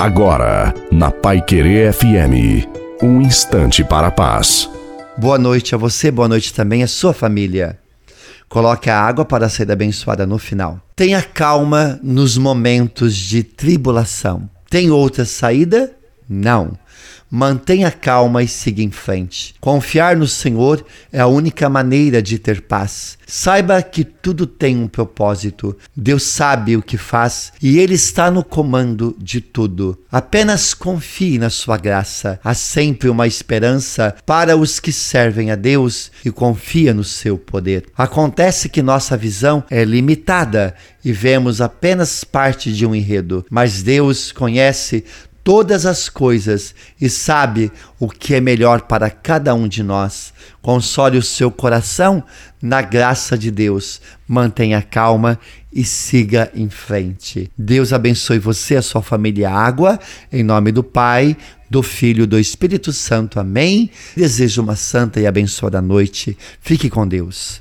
Agora, na Pai Querer FM, um instante para a paz. Boa noite a você, boa noite também à sua família. Coloque a água para ser abençoada no final. Tenha calma nos momentos de tribulação. Tem outra saída? Não. Mantenha calma e siga em frente. Confiar no Senhor é a única maneira de ter paz. Saiba que tudo tem um propósito. Deus sabe o que faz e Ele está no comando de tudo. Apenas confie na sua graça. Há sempre uma esperança para os que servem a Deus e confiam no seu poder. Acontece que nossa visão é limitada e vemos apenas parte de um enredo, mas Deus conhece todas as coisas e sabe o que é melhor para cada um de nós. Console o seu coração na graça de Deus. Mantenha calma e siga em frente. Deus abençoe você, a sua família Água, em nome do Pai, do Filho e do Espírito Santo. Amém. Desejo uma santa e abençoada noite. Fique com Deus.